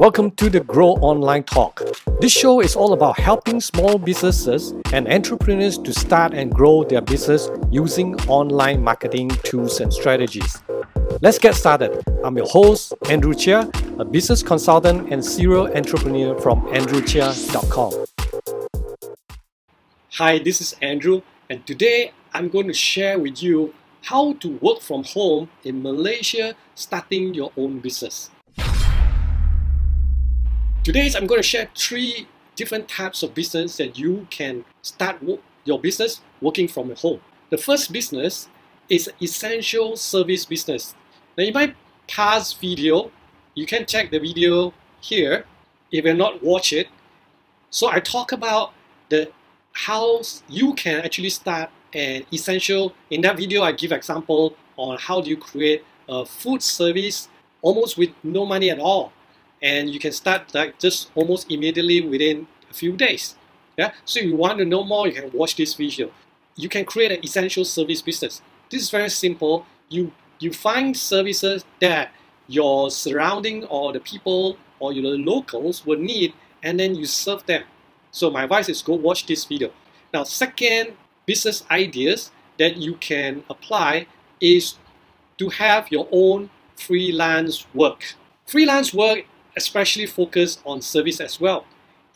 Welcome to the Grow Online Talk. This show is all about helping small businesses and entrepreneurs to start and grow their business using online marketing tools and strategies. Let's get started. I'm your host, Andrew Chia, a business consultant and serial entrepreneur from andrewchia.com. Hi, this is Andrew, and today I'm going to share with you how to work from home in Malaysia starting your own business. Today, I'm going to share three different types of business that you can start your business working from home. The first business is essential service business. Now, in my past video, you can check the video here if you're not watch it. So I talk about the how you can actually start an essential. In that video, I give example on how do you create a food service almost with no money at all, and you can start like just almost immediately within a few days. Yeah. So if you want to know more, you can watch this video. You can create an essential service business. This is very simple. You you find services that your surrounding or the people or your locals will need and then you serve them. So my advice is go watch this video. Now second business ideas that you can apply is to have your own freelance work. Freelance work especially focus on service as well.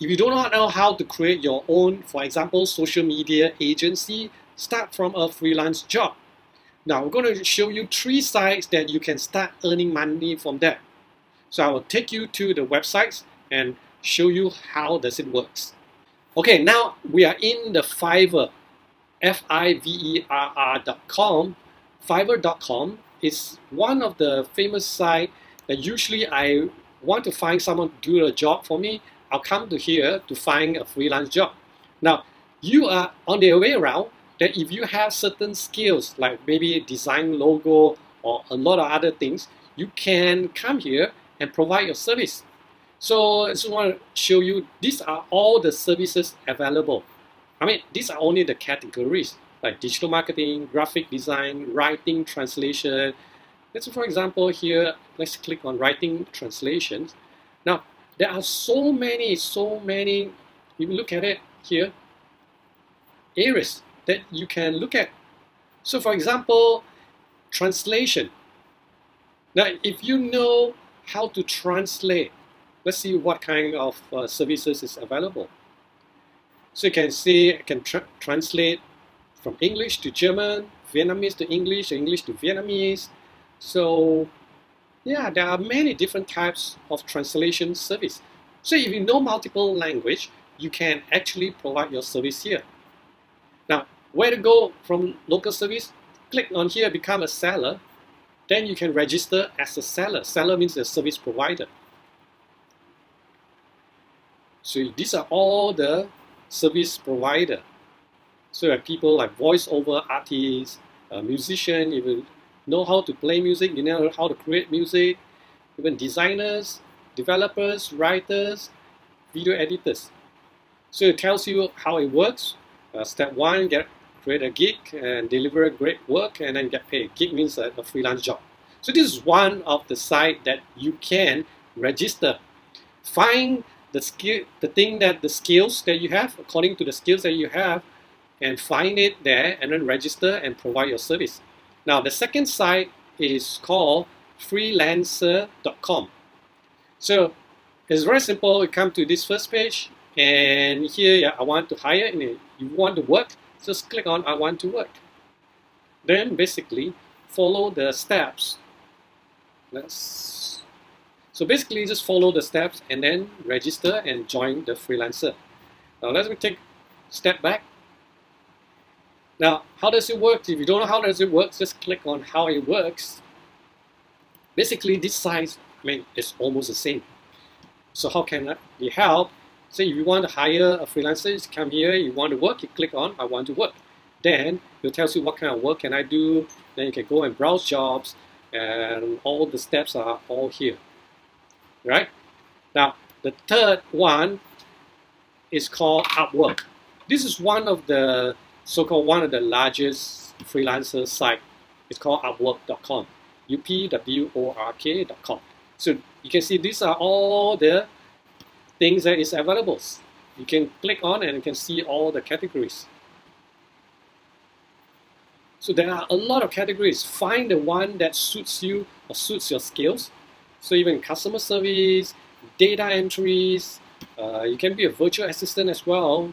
If you do not know how to create your own, for example, social media agency, start from a freelance job. Now, I'm going to show you three sites that you can start earning money from there. So I will take you to the websites and show you how does it works. Okay, now we are in the Fiverr, F-I-V-E-R-R.com. Fiverr.com is one of the famous sites that usually I want to find someone to do a job for me. I'll come to here to find a freelance job. Now, you are on the way around that if you have certain skills like maybe design logo or a lot of other things, you can come here and provide your service. So I just want to show you these are all the services available. I mean, these are only the categories like digital marketing, graphic design, writing, translation. Let's for example here, let's click on writing translations. Now, there are so many, so many, if you look at it here, areas that you can look at. So for example, translation. Now, if you know how to translate, let's see what kind of uh, services is available. So you can see, I can tra translate from English to German, Vietnamese to English, English to Vietnamese. So yeah, there are many different types of translation service. So if you know multiple language, you can actually provide your service here. Now, where to go from local service? Click on here, become a seller. Then you can register as a seller. Seller means a service provider. So these are all the service provider. So people like voiceover artists, a musician, even know how to play music, you know how to create music, even designers, developers, writers, video editors. So it tells you how it works. Uh, step one, get create a gig and deliver a great work and then get paid. Gig means a, a freelance job. So this is one of the site that you can register. Find the skill, the thing that the skills that you have, according to the skills that you have, and find it there and then register and provide your service. Now the second site is called freelancer.com. So it's very simple. You come to this first page and here yeah, I want to hire and you want to work just click on I want to work. Then basically follow the steps. Let's so basically just follow the steps and then register and join the freelancer. Now let me take step back. Now how does it work? If you don't know how does it work, just click on how it works. Basically this size, I mean, it's almost the same. So how can be helped? Say if you want to hire a freelancer, you come here, you want to work, you click on I want to work. Then it tells you what kind of work can I do. Then you can go and browse jobs and all the steps are all here. Right? Now the third one is called Upwork. This is one of the so-called one of the largest freelancer site. It's called upwork.com. U-P-W-O-R-K.com. So you can see these are all the things that is available. You can click on and you can see all the categories. So there are a lot of categories. Find the one that suits you or suits your skills. So even customer service, data entries, uh, you can be a virtual assistant as well,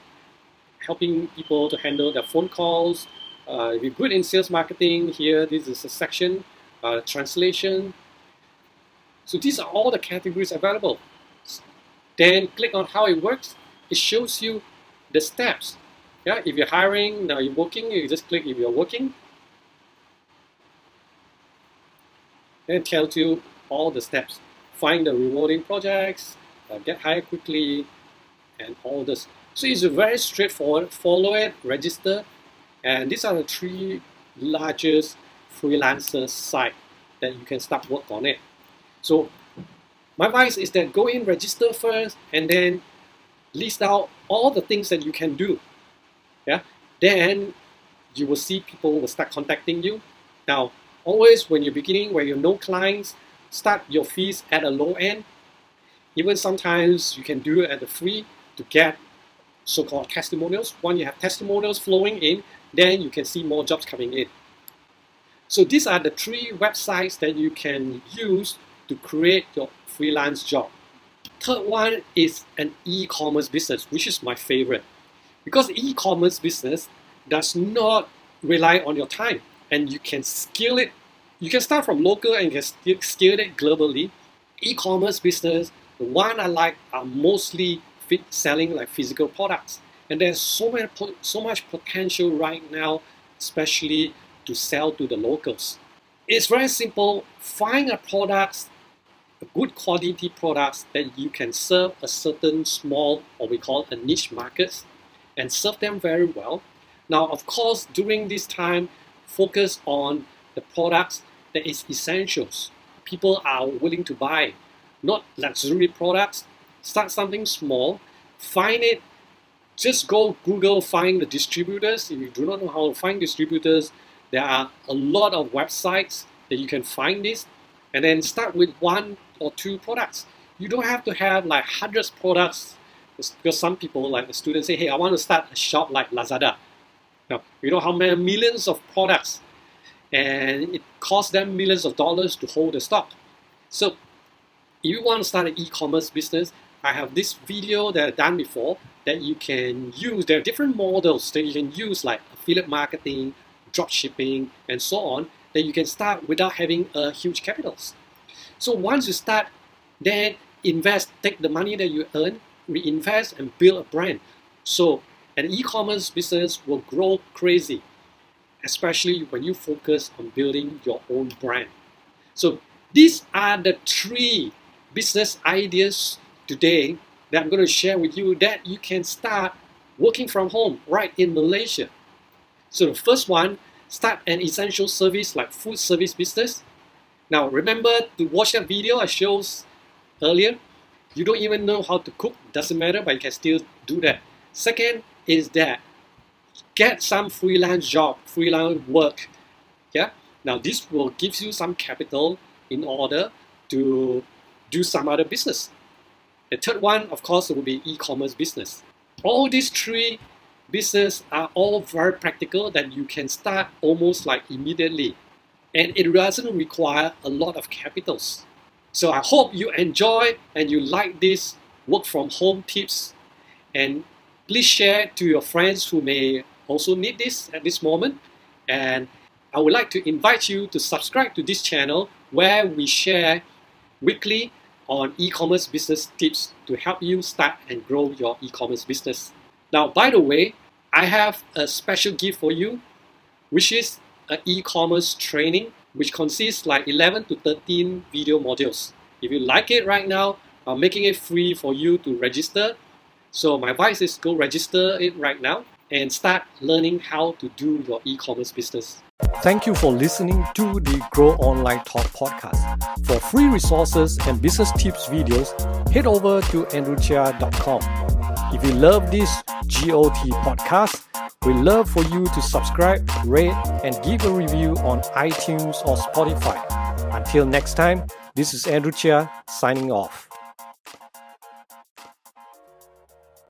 helping people to handle their phone calls. Uh, if you're good in sales marketing, here this is a section, uh, translation. So these are all the categories available. Then click on how it works. It shows you the steps. Yeah, if you're hiring, now you're working, you just click if you're working. And it tells you all the steps. Find the rewarding projects, uh, get hired quickly, and all this. So it's a very straightforward. Follow it, register, and these are the three largest freelancer site that you can start work on it. So my advice is that go in, register first, and then list out all the things that you can do. Yeah, then you will see people will start contacting you. Now, always when you're beginning, when you have no clients, start your fees at a low end. Even sometimes you can do it at the free to get so-called testimonials. When you have testimonials flowing in, then you can see more jobs coming in. So these are the three websites that you can use to create your freelance job. Third one is an e-commerce business, which is my favorite. Because e-commerce business does not rely on your time and you can scale it. You can start from local and you can scale it globally. E-commerce business, the one I like are mostly fit selling like physical products. And there's so, many, so much potential right now, especially to sell to the locals. It's very simple. Find a product, a good quality products that you can serve a certain small, or we call a niche markets, and serve them very well. Now, of course, during this time, focus on the products that is essentials. People are willing to buy, not luxury products. Start something small, find it just go Google, find the distributors. If you do not know how to find distributors, there are a lot of websites that you can find this, and then start with one or two products. You don't have to have like hundreds products because some people, like the students, say, hey, I want to start a shop like Lazada. Now, you know how many millions of products, and it costs them millions of dollars to hold the stock. So, if you want to start an e-commerce business, I have this video that I've done before that you can use. There are different models that you can use like affiliate marketing, drop shipping, and so on that you can start without having a huge capitals. So once you start, then invest, take the money that you earn, reinvest and build a brand. So an e-commerce business will grow crazy, especially when you focus on building your own brand. So these are the three business ideas today that I'm going to share with you that you can start working from home right in Malaysia. So the first one, start an essential service like food service business. Now remember to watch that video I showed earlier. You don't even know how to cook, doesn't matter, but you can still do that. Second is that get some freelance job, freelance work. Yeah. Now this will give you some capital in order to do some other business. The third one, of course, will be e-commerce business. All these three business are all very practical that you can start almost like immediately. And it doesn't require a lot of capitals. So I hope you enjoy and you like this work from home tips. And please share to your friends who may also need this at this moment. And I would like to invite you to subscribe to this channel where we share weekly on e-commerce business tips to help you start and grow your e-commerce business. Now, by the way, I have a special gift for you, which is an e-commerce training, which consists like 11 to 13 video modules. If you like it right now, I'm making it free for you to register. So my advice is go register it right now and start learning how to do your e-commerce business. Thank you for listening to the Grow Online Talk podcast. For free resources and business tips videos, head over to andrewchia.com. If you love this GOT podcast, we love for you to subscribe, rate, and give a review on iTunes or Spotify. Until next time, This is Andrew Chia signing off.